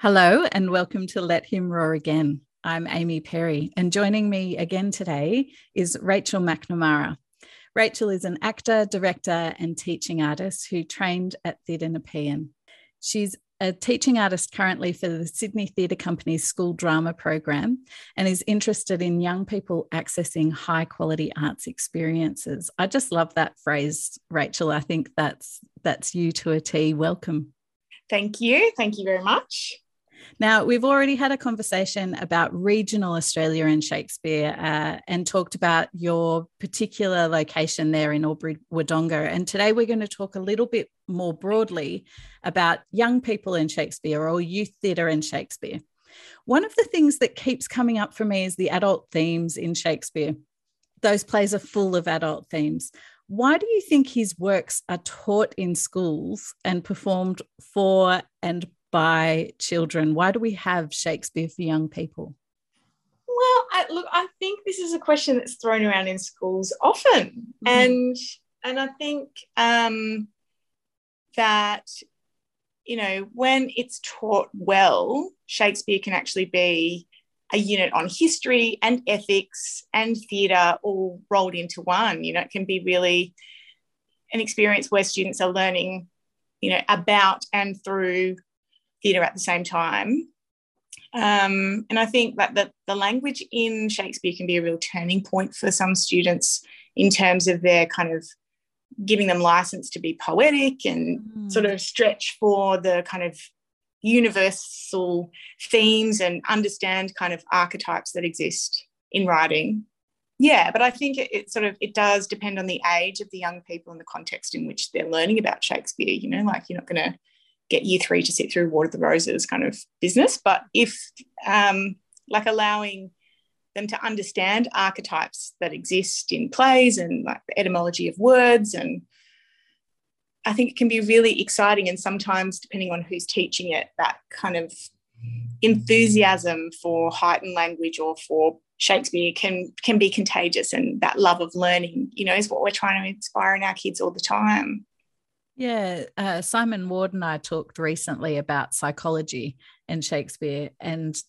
Hello, and welcome to Let Him Roar Again. I'm Amy Perry, and joining me again today is Rachel McNamara. Rachel is an actor, director, and teaching artist who trained at Theatre Nepean. She's a teaching artist currently for the Sydney Theatre Company's school drama program and is interested in young people accessing high quality arts experiences. I just love that phrase, Rachel. I think that's that's you to a T. Welcome. Thank you. Thank you very much. Now, we've already had a conversation about regional Australia and Shakespeare uh, and talked about your particular location there in Albury Wodonga. And today we're going to talk a little bit more broadly about young people in Shakespeare or youth theatre and Shakespeare. One of the things that keeps coming up for me is the adult themes in Shakespeare. Those plays are full of adult themes. Why do you think his works are taught in schools and performed for and by children? Why do we have Shakespeare for young people? Well, I, look, I think this is a question that's thrown around in schools often, mm-hmm. and and I think um, that you know when it's taught well, Shakespeare can actually be a unit on history and ethics and theatre all rolled into one. You know, it can be really an experience where students are learning, you know, about and through theatre at the same time. Um, and I think that the, the language in Shakespeare can be a real turning point for some students in terms of their kind of giving them license to be poetic and mm. sort of stretch for the kind of universal themes and understand kind of archetypes that exist in writing yeah but i think it, it, sort of it does depend on the age of the young people and the context in which they're learning about shakespeare you know like you're not going to get year three to sit through Wars of the Roses kind of business. But if, um, like, allowing them to understand archetypes that exist in plays and like the etymology of words and I think it can be really exciting and sometimes depending on who's teaching it that kind of enthusiasm for heightened language or for Shakespeare can can be contagious and that love of learning you know is what we're trying to inspire in our kids all the time yeah, uh, Simon Ward and I talked recently about psychology and Shakespeare and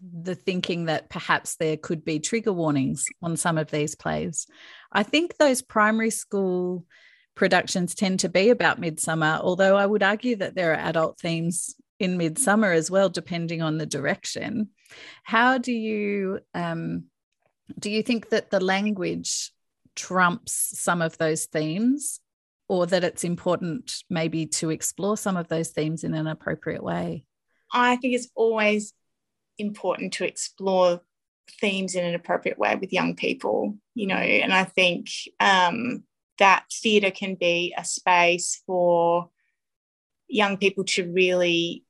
the thinking that perhaps there could be trigger warnings on some of these plays. I think those primary school productions tend to be about midsummer, although I would argue that there are adult themes in midsummer as well, depending on the direction. How do you um, do you think that the language trumps some of those themes or that it's important maybe to explore some of those themes in an appropriate way? I think it's always important to explore themes in an appropriate way with young people, you know, and I think um, that theatre can be a space for young people to really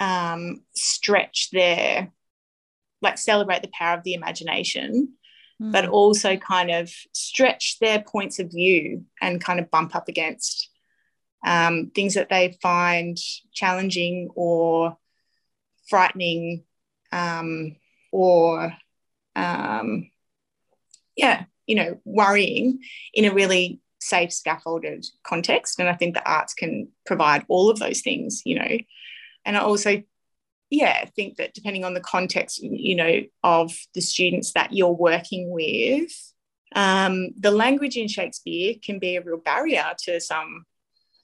um, stretch their, like, celebrate the power of the imagination mm. but also kind of stretch their points of view and kind of bump up against um, things that they find challenging or frightening um, or um, yeah you know worrying in a really safe scaffolded context and i think the arts can provide all of those things you know and i also yeah, I think that depending on the context, you know, of the students that you're working with, um, the language in Shakespeare can be a real barrier to some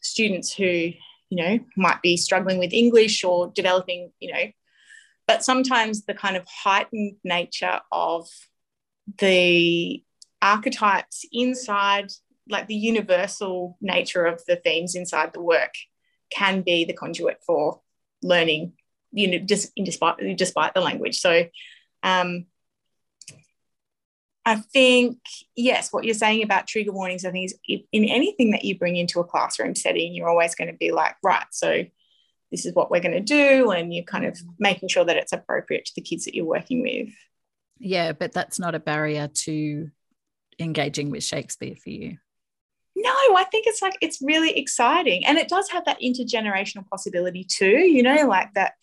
students who, you know, might be struggling with English or developing, you know, but sometimes the kind of heightened nature of the archetypes inside, like the universal nature of the themes inside the work, can be the conduit for learning you know, just despite despite the language. So um, I think yes, what you're saying about trigger warnings, I think is in anything that you bring into a classroom setting, you're always going to be like, right, so this is what we're going to do, and you're kind of making sure that it's appropriate to the kids that you're working with. Yeah, but that's not a barrier to engaging with Shakespeare for you. No, I think it's like it's really exciting, and it does have that intergenerational possibility too. You know, like that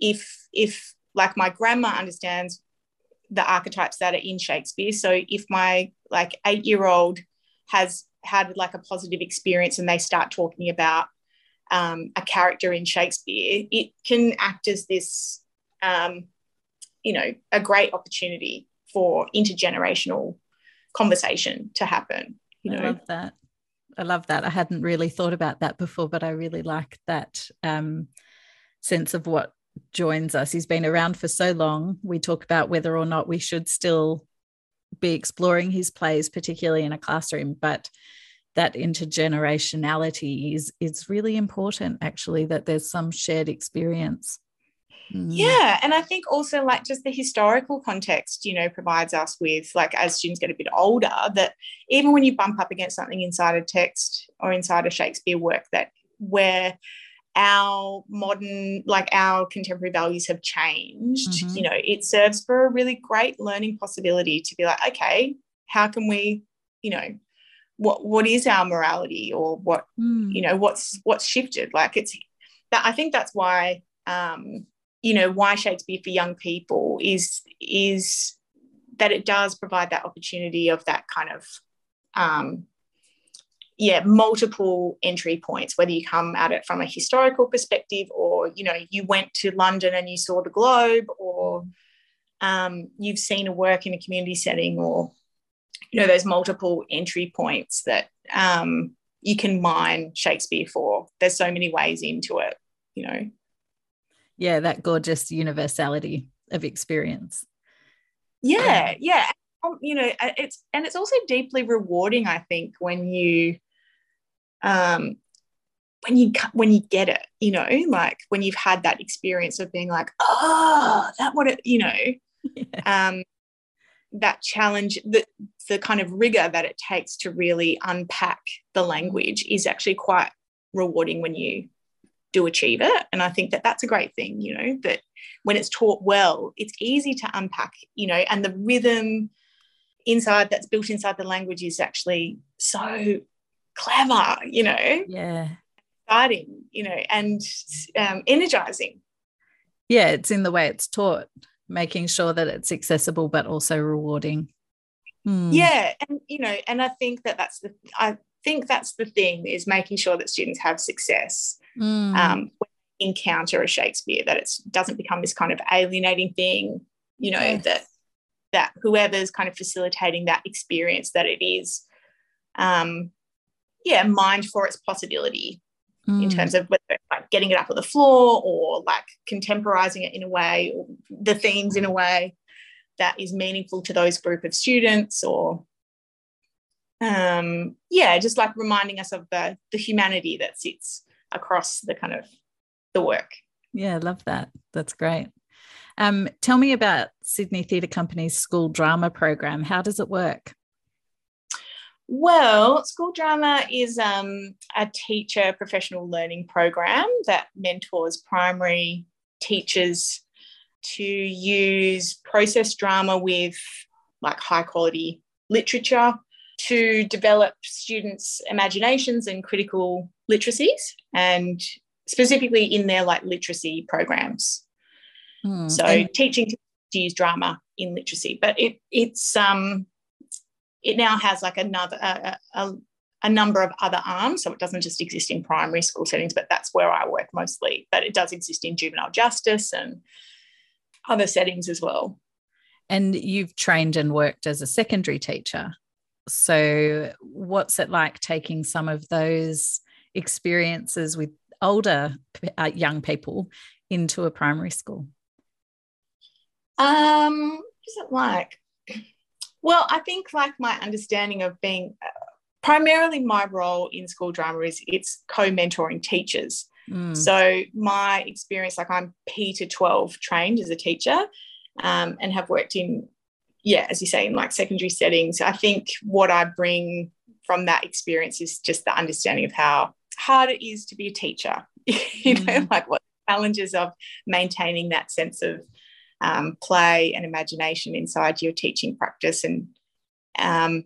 if if like my grandma understands the archetypes that are in Shakespeare. So if my like eight year old has had like a positive experience and they start talking about um, a character in Shakespeare, it can act as this, um, you know, a great opportunity for intergenerational conversation to happen. You know, I love that. I love that. I hadn't really thought about that before, but I really like that um, sense of what joins us. He's been around for so long. We talk about whether or not we should still be exploring his plays, particularly in a classroom, but that intergenerationality is is really important actually that there's some shared experience mm. yeah and i think also like just the historical context you know provides us with like as students get a bit older that even when you bump up against something inside a text or inside a shakespeare work that where our modern like our contemporary values have changed mm-hmm. you know it serves for a really great learning possibility to be like okay how can we you know what what is our morality or what mm. you know what's what's shifted like it's that i think that's why um you know why shakespeare for young people is is that it does provide that opportunity of that kind of um yeah multiple entry points whether you come at it from a historical perspective or you know you went to london and you saw the globe or um, you've seen a work in a community setting or you know those multiple entry points that um, you can mine Shakespeare for. There's so many ways into it, you know. Yeah, that gorgeous universality of experience. Yeah, yeah. Um, you know, it's and it's also deeply rewarding, I think, when you um when you when you get it, you know, like when you've had that experience of being like, oh, that what it, you know. Yeah. Um that challenge, the, the kind of rigor that it takes to really unpack the language is actually quite rewarding when you do achieve it. And I think that that's a great thing, you know, that when it's taught well, it's easy to unpack, you know, and the rhythm inside that's built inside the language is actually so clever, you know. Yeah. Exciting, you know, and um, energizing. Yeah, it's in the way it's taught making sure that it's accessible but also rewarding. Hmm. Yeah, and you know, and I think that that's the I think that's the thing is making sure that students have success mm. um, when they encounter a Shakespeare that it doesn't become this kind of alienating thing. You know yes. that that whoever's kind of facilitating that experience that it is, um, yeah, mined for its possibility mm. in terms of whether like getting it up on the floor or like contemporizing it in a way or the themes in a way that is meaningful to those group of students or um, yeah just like reminding us of the the humanity that sits across the kind of the work yeah I love that that's great um, tell me about Sydney Theatre Company's school drama program. How does it work? Well, school drama is um, a teacher professional learning program that mentors primary teachers to use process drama with like high quality literature to develop students' imaginations and critical literacies, and specifically in their like literacy programs. Hmm. So and- teaching to use drama in literacy, but it it's um it now has like another a, a, a, number of other arms so it doesn't just exist in primary school settings but that's where i work mostly. But it does exist in juvenile justice and other settings as well. And you've trained and worked as a secondary teacher. So what's it like taking some of those experiences with older uh, young people into a primary school? Um what's it like well, I think like my understanding of being uh, primarily my role in school drama is it's co-mentoring teachers. Mm. So my experience, like I'm P to 12 trained as a teacher um, and have worked in, yeah, as you say, in like secondary settings. I think what I bring from that experience is just the understanding of how hard it is to be a teacher, you know, mm. like what challenges of maintaining that sense of um, play and imagination inside your teaching practice and um,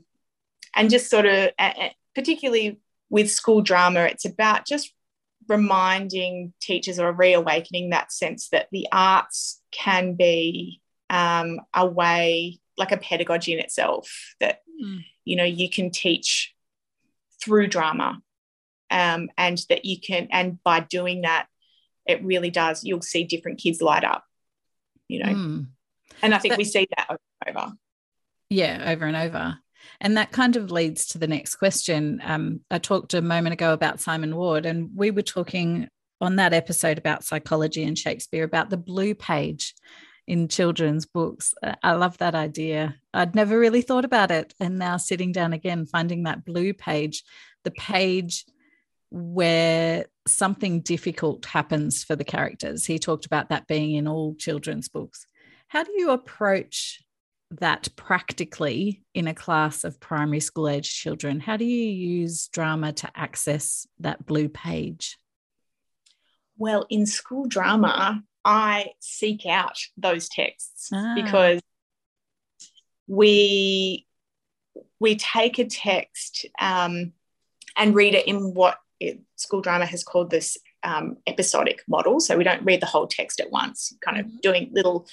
and just sort of uh, particularly with school drama it's about just reminding teachers or reawakening that sense that the arts can be um, a way like a pedagogy in itself that mm. you know you can teach through drama um, and that you can and by doing that it really does you'll see different kids light up you know mm. and i think that, we see that over and over yeah over and over and that kind of leads to the next question um, i talked a moment ago about simon ward and we were talking on that episode about psychology and shakespeare about the blue page in children's books. I love that idea. I'd never really thought about it. And now sitting down again, finding that blue page, the page where something difficult happens for the characters. He talked about that being in all children's books. How do you approach that practically in a class of primary school age children? How do you use drama to access that blue page? Well, in school drama, I seek out those texts ah. because we we take a text um, and read it in what it, school drama has called this um, episodic model. So we don't read the whole text at once, kind of mm-hmm. doing little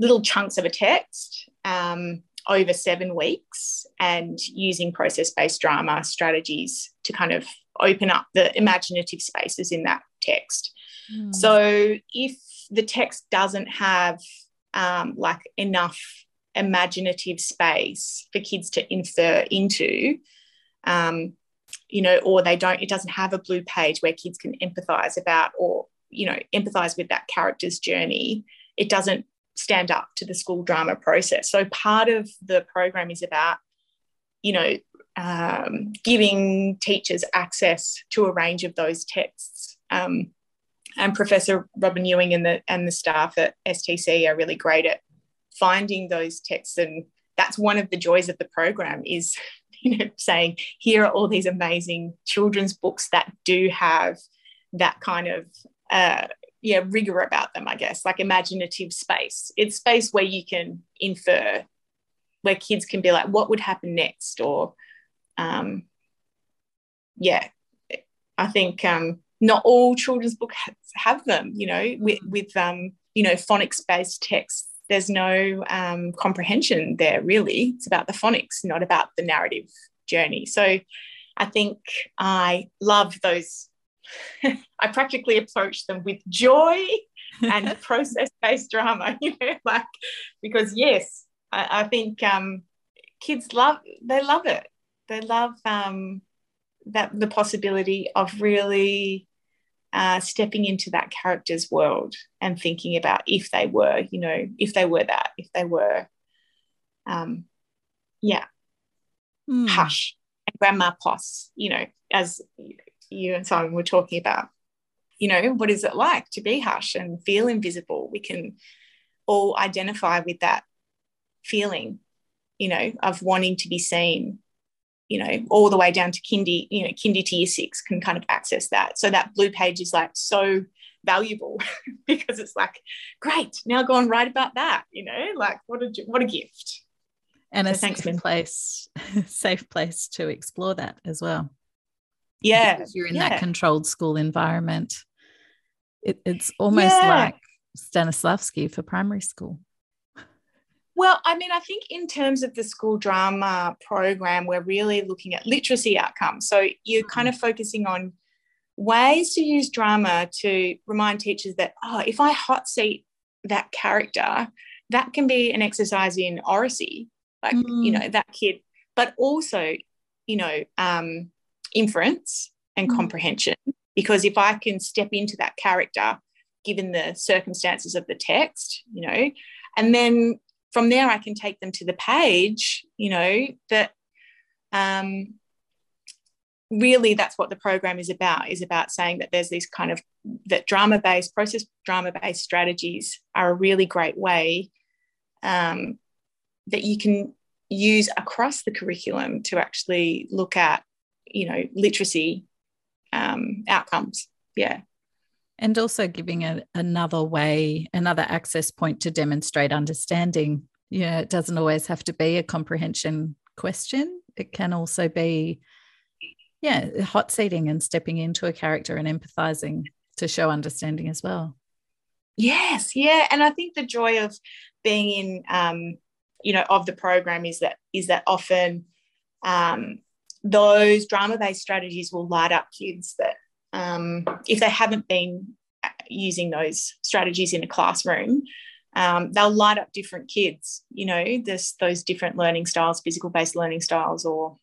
little chunks of a text um, over seven weeks and using process based drama strategies to kind of open up the imaginative spaces in that text. Mm. So if the text doesn't have um, like enough imaginative space for kids to infer into, um, you know, or they don't, it doesn't have a blue page where kids can empathize about or, you know, empathize with that character's journey, it doesn't stand up to the school drama process. So part of the program is about, you know, um, giving teachers access to a range of those texts. Um, and Professor Robyn Ewing and the and the staff at STC are really great at finding those texts, and that's one of the joys of the program is you know saying here are all these amazing children's books that do have that kind of uh, yeah rigor about them, I guess, like imaginative space. It's space where you can infer, where kids can be like, what would happen next, or um, yeah, I think um, not all children's books have them you know with, with um, you know phonics based text there's no um, comprehension there really. It's about the phonics not about the narrative journey. So i think i love those. I practically approach them with joy and process based drama you know like because yes i, I think um, kids love they love it. They love um, that the possibility of really uh, stepping into that character's world and thinking about if they were, you know, if they were that, if they were, um, yeah, mm. Hush and Grandma Poss, you know, as you and Simon were talking about, you know, what is it like to be Hush and feel invisible? We can all identify with that feeling, you know, of wanting to be seen you know, all the way down to kindy, you know, kindy to year six can kind of access that. So that blue page is like so valuable because it's like, great, now go and write about that, you know, like what a what a gift. And so a thanks, safe place, safe place to explore that as well. Yeah. Because you're in yeah. that controlled school environment. It, it's almost yeah. like Stanislavski for primary school. Well, I mean, I think in terms of the school drama program, we're really looking at literacy outcomes. So you're kind of mm. focusing on ways to use drama to remind teachers that, oh, if I hot seat that character, that can be an exercise in oracy, like, mm. you know, that kid, but also, you know, um, inference and mm. comprehension. Because if I can step into that character, given the circumstances of the text, you know, and then from there I can take them to the page, you know, that um, really that's what the program is about, is about saying that there's these kind of that drama-based, process drama-based strategies are a really great way um, that you can use across the curriculum to actually look at, you know, literacy um, outcomes. Yeah and also giving a, another way another access point to demonstrate understanding. You know it doesn't always have to be a comprehension question. It can also be yeah hot seating and stepping into a character and empathizing to show understanding as well. Yes yeah. And i think the joy of being in um you know of the program is that is that often um those drama-based strategies will light up kids that um, if they haven't been using those strategies in a classroom, um, they'll light up different kids. You know, there's those different learning styles, physical-based learning styles, or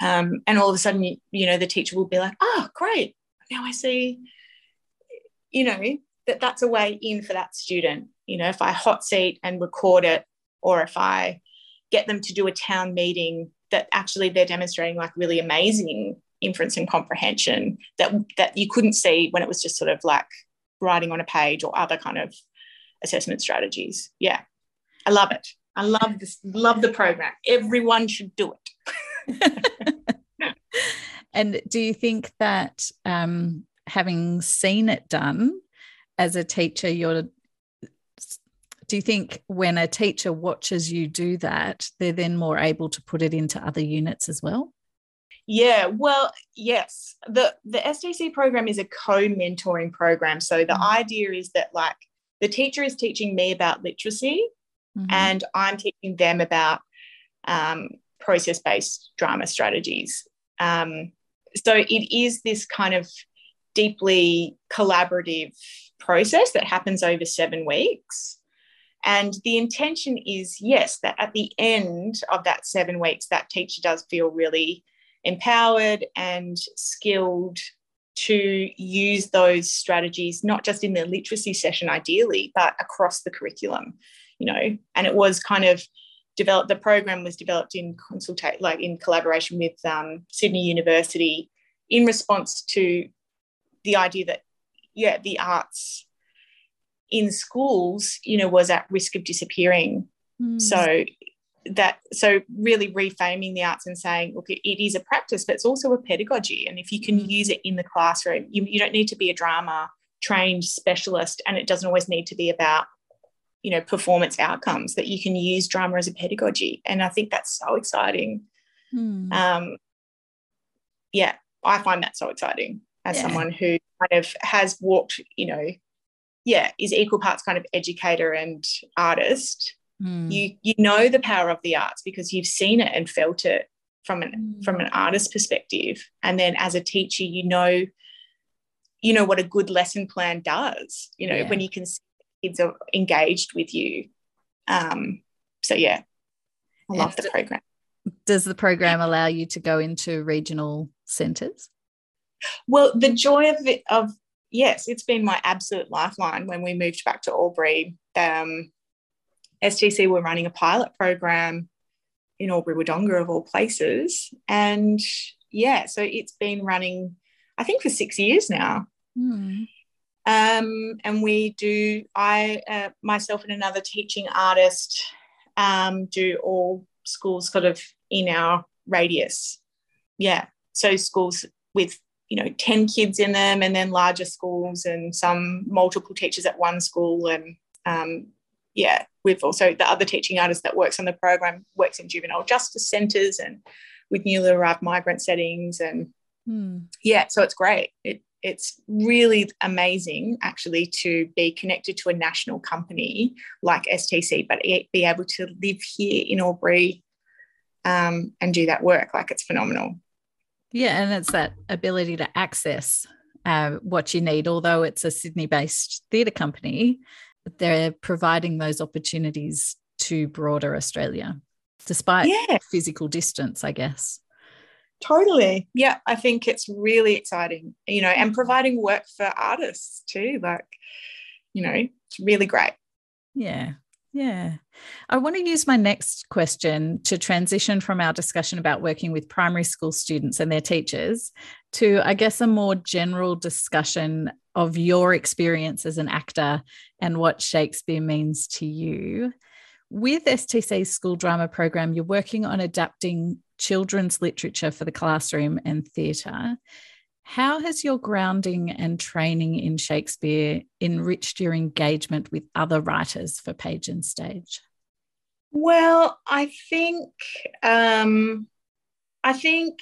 um, and all of a sudden, you, you know, the teacher will be like, "Oh, great! Now I see." You know that that's a way in for that student. You know, if I hot seat and record it, or if I get them to do a town meeting that actually they're demonstrating like really amazing inference and comprehension that that you couldn't see when it was just sort of like writing on a page or other kind of assessment strategies. Yeah. I love it. I love this, love the program. Everyone should do it. and do you think that um, having seen it done as a teacher, you're do you think when a teacher watches you do that, they're then more able to put it into other units as well? Yeah, well, yes. The the STC program is a co-mentoring program. So the mm-hmm. idea is that like the teacher is teaching me about literacy mm-hmm. and I'm teaching them about um, process-based drama strategies. Um, so it is this kind of deeply collaborative process that happens over seven weeks. And the intention is, yes, that at the end of that seven weeks, that teacher does feel really empowered and skilled to use those strategies, not just in the literacy session, ideally, but across the curriculum, you know. And it was kind of developed, the program was developed in consultate, like in collaboration with um, Sydney University in response to the idea that, yeah, the arts in schools, you know, was at risk of disappearing. Mm. So that so really reframing the arts and saying look it is a practice but it's also a pedagogy and if you can mm. use it in the classroom you, you don't need to be a drama trained specialist and it doesn't always need to be about you know performance outcomes that you can use drama as a pedagogy and i think that's so exciting mm. um, yeah i find that so exciting as yeah. someone who kind of has walked you know yeah is equal parts kind of educator and artist Mm. You you know the power of the arts because you've seen it and felt it from an mm. from an artist perspective. And then as a teacher, you know, you know what a good lesson plan does, you know, yeah. when you can see kids are engaged with you. Um, so yeah, I love the program. Does the program allow you to go into regional centres? Well, the joy of it of yes, it's been my absolute lifeline when we moved back to Albury. Um, STC were running a pilot program in Albury Wodonga of all places. And yeah, so it's been running, I think, for six years now. Mm. Um, and we do, I, uh, myself and another teaching artist, um, do all schools sort of in our radius. Yeah. So schools with, you know, 10 kids in them and then larger schools and some multiple teachers at one school and um, yeah, we've also the other teaching artist that works on the program works in juvenile justice centres and with newly arrived migrant settings and hmm. yeah, so it's great. It, it's really amazing actually to be connected to a national company like STC, but be able to live here in Albury um, and do that work. Like it's phenomenal. Yeah, and it's that ability to access uh, what you need. Although it's a Sydney-based theatre company, they're providing those opportunities to broader Australia, despite yeah. physical distance, I guess. Totally. Yeah, I think it's really exciting, you know, and providing work for artists too. Like, you know, it's really great. Yeah. Yeah. I want to use my next question to transition from our discussion about working with primary school students and their teachers to, I guess, a more general discussion of your experience as an actor and what Shakespeare means to you. With STC's school drama program, you're working on adapting children's literature for the classroom and theatre. How has your grounding and training in Shakespeare enriched your engagement with other writers for page and stage? Well, I think um, I think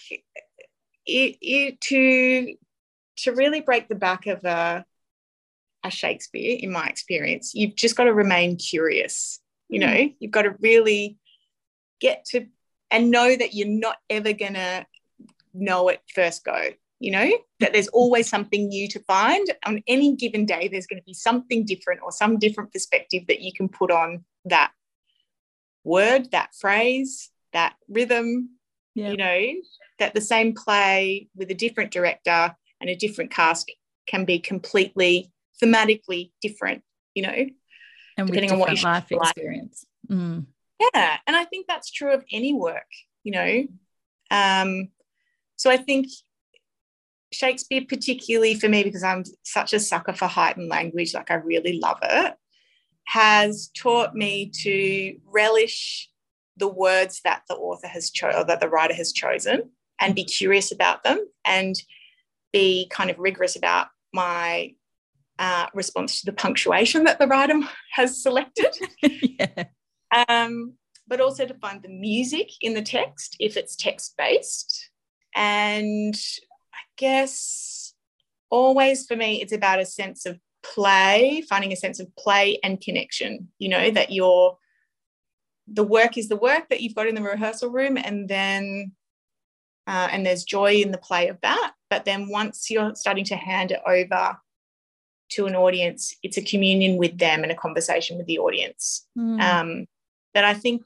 it, it to to really break the back of a, a Shakespeare, in my experience, you've just got to remain curious. You know, mm. you've got to really get to and know that you're not ever going to know it first go you know that there's always something new to find on any given day there's going to be something different or some different perspective that you can put on that word that phrase that rhythm yeah. you know that the same play with a different director and a different cast can be completely thematically different you know and depending on what your life experience like. mm. yeah and i think that's true of any work you know um so i think Shakespeare, particularly for me, because I'm such a sucker for heightened language, like I really love it, has taught me to relish the words that the author has chosen or that the writer has chosen and be curious about them and be kind of rigorous about my uh, response to the punctuation that the writer has selected. yeah. um, but also to find the music in the text if it's text based. And guess always for me, it's about a sense of play, finding a sense of play and connection, you know, that you're the work is the work that you've got in the rehearsal room and then uh, and there's joy in the play of that but then once you're starting to hand it over to an audience it's a communion with them and a conversation with the audience mm. um, that i think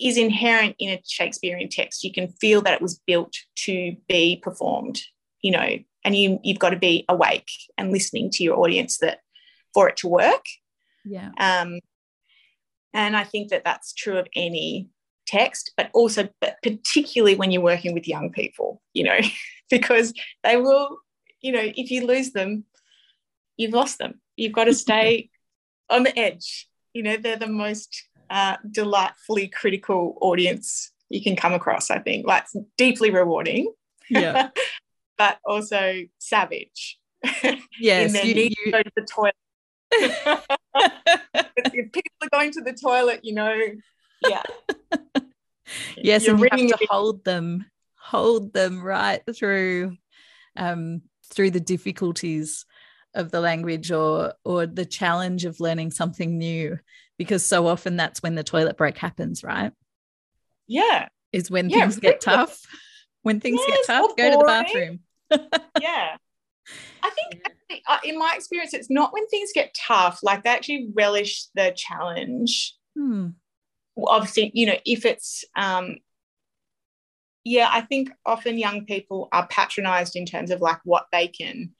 is inherent in a Shakespearean text. You can feel that it was built to be performed, you know, and you you've got to be awake and listening to your audience that for it to work. Yeah. Um, and I think that that's true of any text, but also, but particularly when you're working with young people, you know, because they will, you know, if you lose them, you've lost them. You've got to stay on the edge. You know, they're the most uh, delightfully critical audience you can come across, I think. Like deeply rewarding. Yeah. but also savage. Yes. you, need you... to go to the toilet. if people are going to the toilet, you know, yeah. yes, You're and you have to hold them, hold them right through um through the difficulties of the language or or the challenge of learning something new because so often that's when the toilet break happens, right? Yeah. Is when yeah, things get tough. When things get tough, go to the bathroom. yeah. I think uh, in my experience, it's not when things get tough, like they actually relish the challenge. Hmm. Obviously, you know, if it's, um, yeah, I think often young people are patronized in terms of like what they can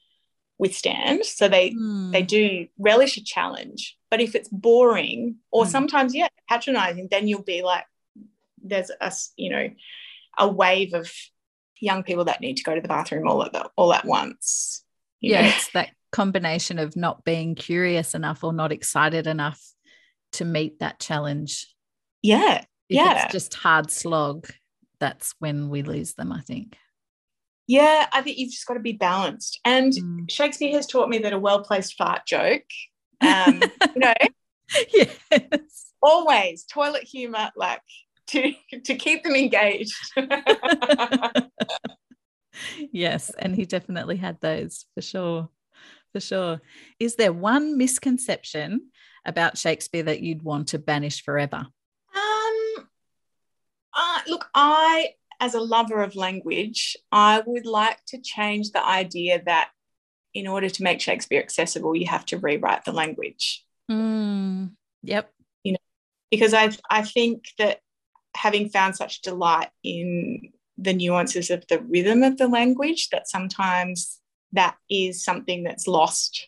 withstand. So they mm. they do relish a challenge. But if it's boring or mm. sometimes, yeah, patronizing, then you'll be like, there's a you know, a wave of young people that need to go to the bathroom all at the, all at once. Yeah, know? it's that combination of not being curious enough or not excited enough to meet that challenge. Yeah. If yeah. It's just hard slog. That's when we lose them, I think. Yeah, I think you've just got to be balanced. And mm. Shakespeare has taught me that a well placed fart joke, um, you know, yes. always toilet humor, like to to keep them engaged. yes, and he definitely had those for sure. For sure. Is there one misconception about Shakespeare that you'd want to banish forever? Um, uh, look, I as a lover of language, I would like to change the idea that in order to make Shakespeare accessible, you have to rewrite the language. Mm, yep. You know, because I I think that having found such delight in the nuances of the rhythm of the language, that sometimes that is something that's lost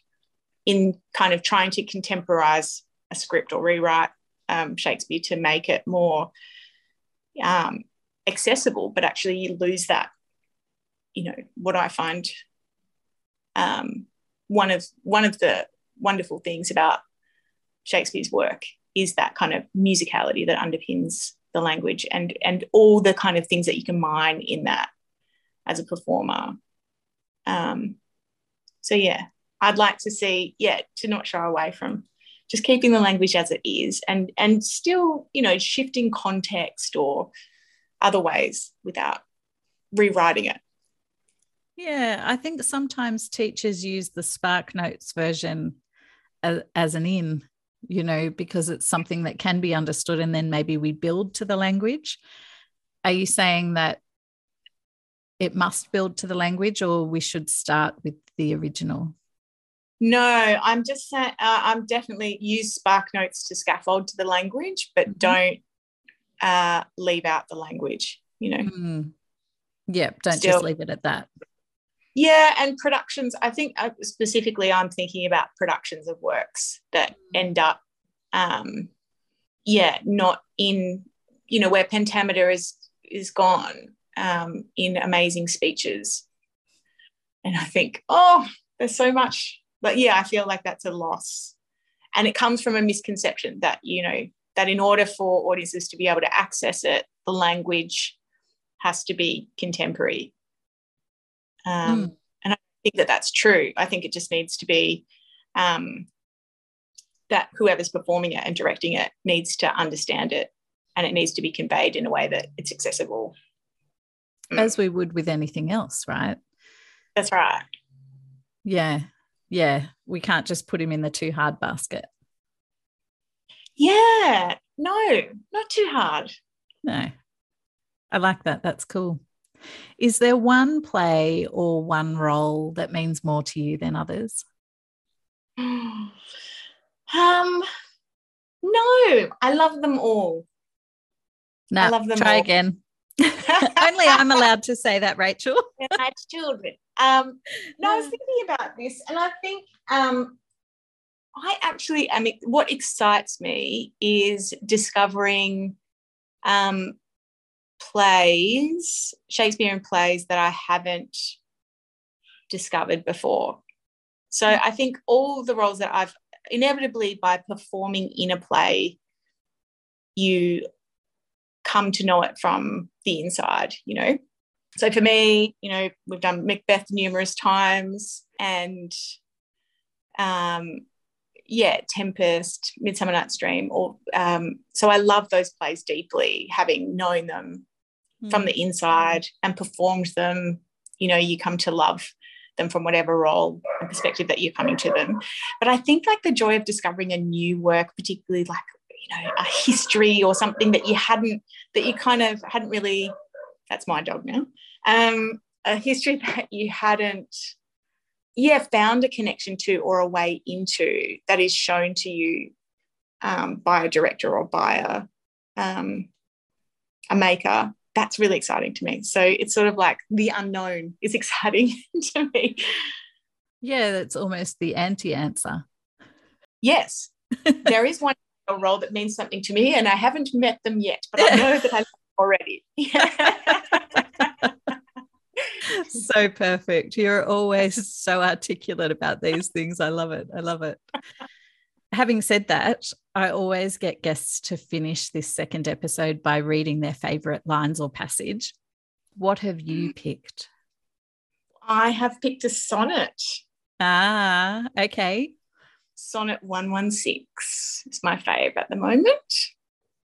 in kind of trying to contemporize a script or rewrite um, Shakespeare to make it more um, accessible, but actually you lose that. You know what I find um, one of one of the wonderful things about Shakespeare's work is that kind of musicality that underpins the language and and all the kind of things that you can mine in that as a performer. Um, so yeah, I'd like to see yeah to not shy away from just keeping the language as it is and and still you know shifting context or other ways without rewriting it. Yeah, I think sometimes teachers use the Spark Notes version as, as, an in, you know, because it's something that can be understood and then maybe we build to the language. Are you saying that it must build to the language, or we should start with the original? No, I'm just saying, uh, I'm definitely use Spark Notes to scaffold to the language, but mm-hmm. don't uh, leave out the language, you know? Mm. Yep, don't Still, just leave it at that. Yeah, and productions, I think uh, specifically, I'm thinking about productions of works that mm. end up, um, yeah, not in, you know, where pentameter is is gone um, in amazing speeches. And I think, oh, there's so much. But yeah, I feel like that's a loss. And it comes from a misconception that, you know, that in order for audiences to be able to access it, the language has to be contemporary. Um, mm. And I think that that's true. I think it just needs to be um, that whoever's performing it and directing it needs to understand it and it needs to be conveyed in a way that it's accessible. As we would with anything else, right? That's right. Yeah. Yeah. We can't just put him in the too hard basket. Yeah. No, not too hard. No. I like that. That's cool. Is there one play or one role that means more to you than others? um, no, I love them all. No, I love them try all. again. Only I'm allowed to say that, Rachel. my children. Um, no, I was thinking about this, and I think um, I actually, I mean, what excites me is discovering um, plays, Shakespearean plays that I haven't discovered before. So mm. I think all the roles that I've inevitably by performing in a play, you come to know it from the inside, you know. So for me, you know, we've done Macbeth numerous times and um yeah, Tempest, Midsummer Night's Dream, or um, so I love those plays deeply, having known them mm. from the hmm. inside and performed them. You know, you come to love them from whatever role and perspective that you're coming to them. But I think like the joy of discovering a new work, particularly like you know a history or something that you hadn't that you kind of hadn't really. That's my dog now. Um, a history that you hadn't yeah found a connection to or a way into that is shown to you um, by a director or by a um, a maker. That's really exciting to me. So it's sort of like the unknown is exciting to me. Yeah that's almost the anti-answer. Yes. There is one role that means something to me and i haven't met them yet but i know that i already so perfect. You're always so articulate about these things. I love it. I love it. Having said that, I always get guests to finish this second episode by reading their favorite lines or passage. What have you mm. picked? I have picked a sonnet. Ah, okay. Sonnet 116 is my fave at the moment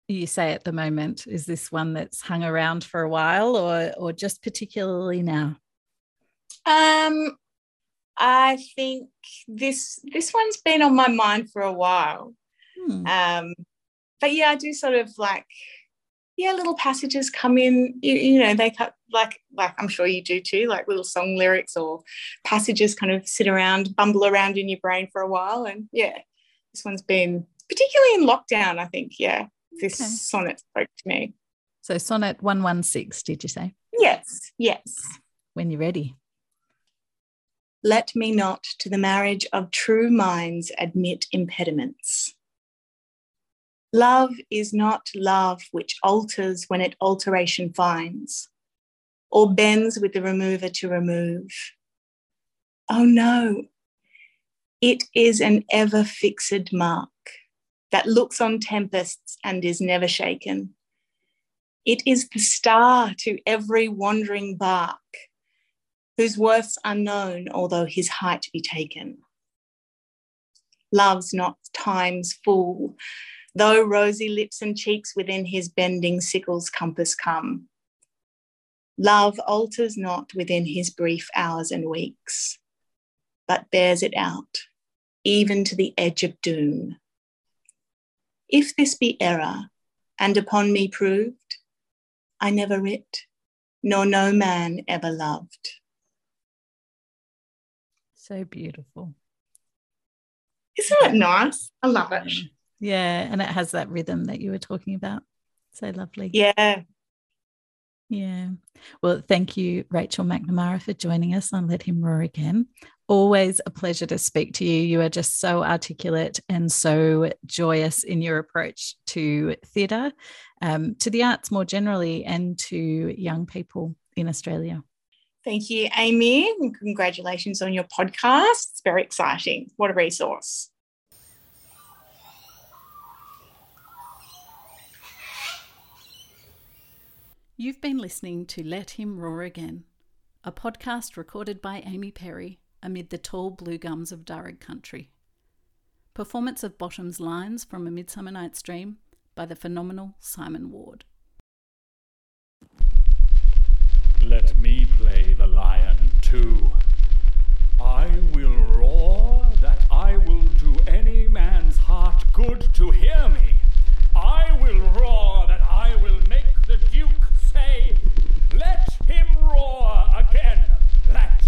you say at the moment? Is this one that's hung around for a while or or just particularly now? Um i think this this one's been on my mind for a while. Hmm. um but yeah i do sort of like yeah little passages come in you, you know they cut like like i'm sure you do too like little song lyrics or passages kind of sit around bumble around in your brain for a while. And yeah this one's been particularly in lockdown i think yeah this okay. sonnet spoke to me. So, sonnet 116, did you say? Yes, yes. When you're ready. Let me not to the marriage of true minds admit impediments. Love is not love which alters when it alteration finds, or bends with the remover to remove. Oh no, it is an ever fixed mark that looks on tempests and is never shaken. It is the star to every wandering bark, whose worth's unknown, although his height be taken. Love's not time's fool, though rosy lips and cheeks within his bending sickle's compass come. Love alters not within his brief hours and weeks, but bears it out, even to the edge of doom. If this be error, and upon me proved, I never writ, nor no man ever loved. So beautiful. Isn't it nice? I love it. Mm. Yeah. And it has that rhythm that you were talking about. So lovely. Yeah. Yeah. Well, thank you, Rachel McNamara, for joining us on Let Him Roar Again. Always a pleasure to speak to you. You are just so articulate and so joyous in your approach to theatre, um, to the arts more generally, and to young people in Australia. Thank you, Amy, and congratulations on your podcast. It's very exciting. What a resource. You've been listening to Let Him Roar Again, a podcast recorded by Amy Perry amid the tall blue gums of Darug country. Performance of Bottom's lines from A Midsummer Night's Dream by the phenomenal Simon Ward. Let me play the lion too. I will roar that I will do any man's heart good to hear me. I will roar that I will make the Duke say, Let him roar again, let